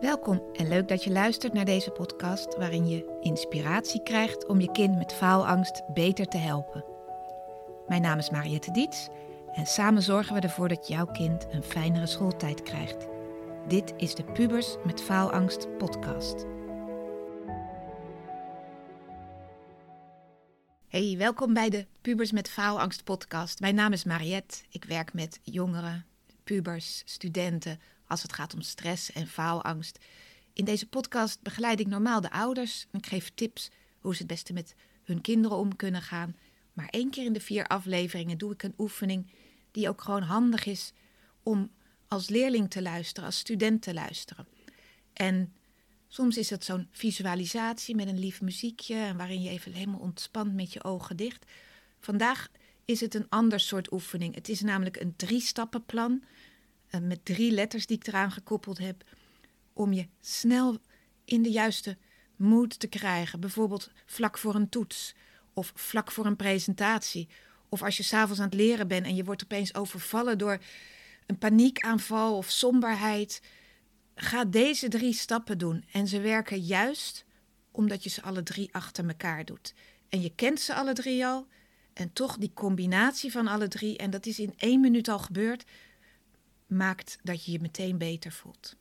Welkom en leuk dat je luistert naar deze podcast waarin je inspiratie krijgt om je kind met faalangst beter te helpen. Mijn naam is Mariette Diets en samen zorgen we ervoor dat jouw kind een fijnere schooltijd krijgt. Dit is de Pubers met Faalangst podcast. Hey, welkom bij de Pubers met Faalangst podcast. Mijn naam is Mariette. Ik werk met jongeren, pubers, studenten als het gaat om stress en faalangst. In deze podcast begeleid ik normaal de ouders. Ik geef tips hoe ze het beste met hun kinderen om kunnen gaan. Maar één keer in de vier afleveringen doe ik een oefening die ook gewoon handig is om als leerling te luisteren, als student te luisteren. En soms is het zo'n visualisatie met een lief muziekje waarin je even helemaal ontspant met je ogen dicht. Vandaag is het een ander soort oefening. Het is namelijk een drie-stappenplan uh, met drie letters die ik eraan gekoppeld heb, om je snel in de juiste mood te krijgen. Bijvoorbeeld vlak voor een toets of vlak voor een presentatie. Of als je s'avonds aan het leren bent en je wordt opeens overvallen door een paniekaanval of somberheid. Ga deze drie stappen doen. En ze werken juist omdat je ze alle drie achter elkaar doet. En je kent ze alle drie al. En toch die combinatie van alle drie, en dat is in één minuut al gebeurd, maakt dat je je meteen beter voelt.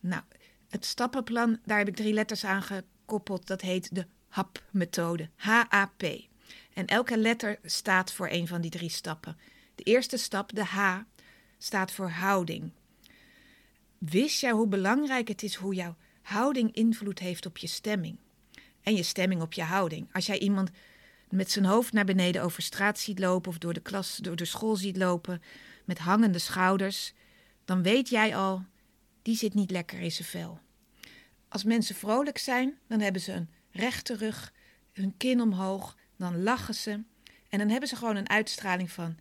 Nou, het stappenplan, daar heb ik drie letters aan gekoppeld. Dat heet de HAP-methode. H-A-P. En elke letter staat voor een van die drie stappen. De eerste stap, de H, staat voor houding. Wist jij hoe belangrijk het is hoe jouw houding invloed heeft op je stemming? En je stemming op je houding. Als jij iemand met zijn hoofd naar beneden over straat ziet lopen of door de klas, door de school ziet lopen, met hangende schouders, dan weet jij al, die zit niet lekker in zijn vel. Als mensen vrolijk zijn, dan hebben ze een rechte rug, hun kin omhoog, dan lachen ze en dan hebben ze gewoon een uitstraling van: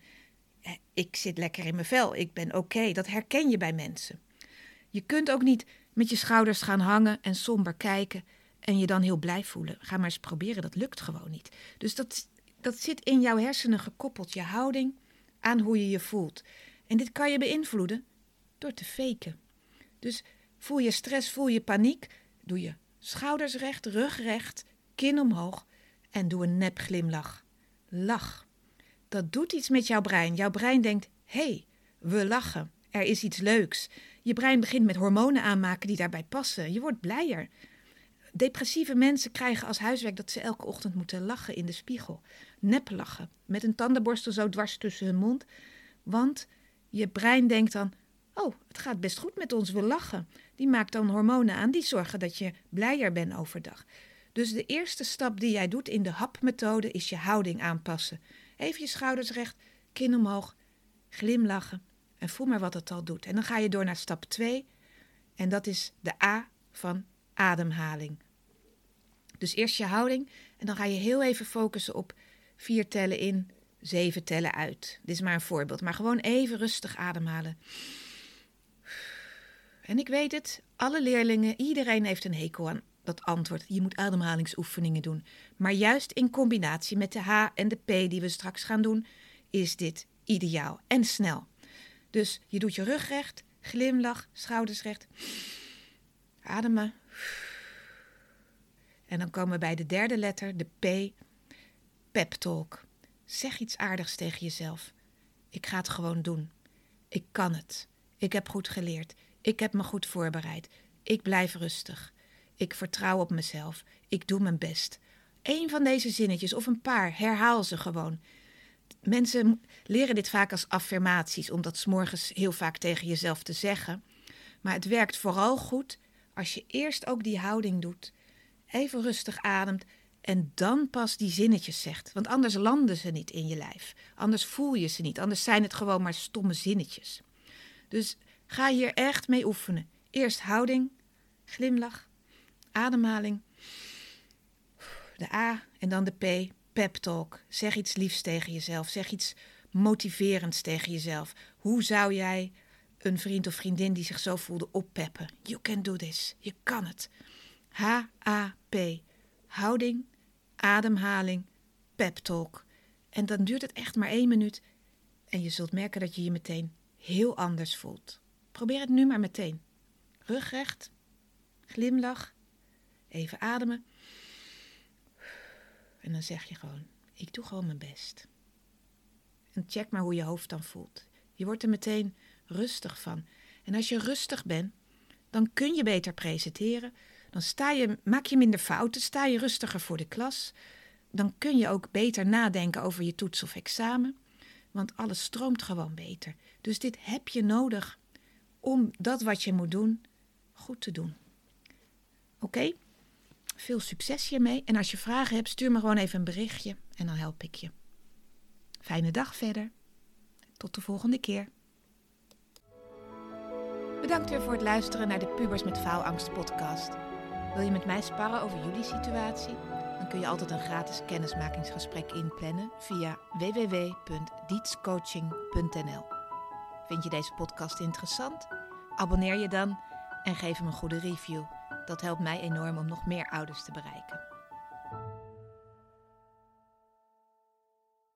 eh, ik zit lekker in mijn vel, ik ben oké. Dat herken je bij mensen. Je kunt ook niet met je schouders gaan hangen en somber kijken en je dan heel blij voelen. Ga maar eens proberen, dat lukt gewoon niet. Dus dat, dat zit in jouw hersenen gekoppeld, je houding aan hoe je je voelt. En dit kan je beïnvloeden door te faken. Dus voel je stress, voel je paniek, doe je schouders recht, rug recht, kin omhoog en doe een nep glimlach. Lach. Dat doet iets met jouw brein. Jouw brein denkt: hé, hey, we lachen. Er is iets leuks. Je brein begint met hormonen aanmaken die daarbij passen. Je wordt blijer. Depressieve mensen krijgen als huiswerk dat ze elke ochtend moeten lachen in de spiegel. Nep lachen. Met een tandenborstel zo dwars tussen hun mond. Want je brein denkt dan: Oh, het gaat best goed met ons, we lachen. Die maakt dan hormonen aan die zorgen dat je blijer bent overdag. Dus de eerste stap die jij doet in de hapmethode is je houding aanpassen. Even je schouders recht, kin omhoog, glimlachen en voel maar wat het al doet. En dan ga je door naar stap 2 en dat is de A van ademhaling. Dus eerst je houding en dan ga je heel even focussen op vier tellen in, zeven tellen uit. Dit is maar een voorbeeld, maar gewoon even rustig ademhalen. En ik weet het, alle leerlingen, iedereen heeft een hekel aan dat antwoord. Je moet ademhalingsoefeningen doen. Maar juist in combinatie met de H en de P die we straks gaan doen, is dit ideaal en snel. Dus je doet je rug recht, glimlach, schouders recht. Ademen. En dan komen we bij de derde letter, de P. Pep talk. Zeg iets aardigs tegen jezelf. Ik ga het gewoon doen. Ik kan het. Ik heb goed geleerd. Ik heb me goed voorbereid. Ik blijf rustig. Ik vertrouw op mezelf. Ik doe mijn best. Eén van deze zinnetjes of een paar, herhaal ze gewoon. Mensen leren dit vaak als affirmaties, om dat s'morgens heel vaak tegen jezelf te zeggen. Maar het werkt vooral goed als je eerst ook die houding doet, even rustig ademt en dan pas die zinnetjes zegt. Want anders landen ze niet in je lijf. Anders voel je ze niet. Anders zijn het gewoon maar stomme zinnetjes. Dus ga hier echt mee oefenen. Eerst houding, glimlach, ademhaling. De A en dan de P, pep talk. Zeg iets liefs tegen jezelf. Zeg iets motiverends tegen jezelf. Hoe zou jij een vriend of vriendin die zich zo voelde oppeppen? You can do this. Je kan het. H-A-P. Houding, ademhaling, pep talk. En dan duurt het echt maar één minuut en je zult merken dat je je meteen heel anders voelt. Probeer het nu maar meteen. Rug recht, Glimlach. Even ademen. En dan zeg je gewoon: Ik doe gewoon mijn best. En check maar hoe je hoofd dan voelt. Je wordt er meteen rustig van. En als je rustig bent, dan kun je beter presenteren. Dan sta je, maak je minder fouten, sta je rustiger voor de klas. Dan kun je ook beter nadenken over je toets of examen. Want alles stroomt gewoon beter. Dus dit heb je nodig om dat wat je moet doen goed te doen. Oké? Veel succes hiermee. En als je vragen hebt, stuur me gewoon even een berichtje en dan help ik je. Fijne dag verder. Tot de volgende keer. Bedankt weer voor het luisteren naar de Pubers met Faalangst podcast. Wil je met mij sparren over jullie situatie? Dan kun je altijd een gratis kennismakingsgesprek inplannen via www.dietscoaching.nl. Vind je deze podcast interessant? Abonneer je dan en geef hem een goede review. Dat helpt mij enorm om nog meer ouders te bereiken.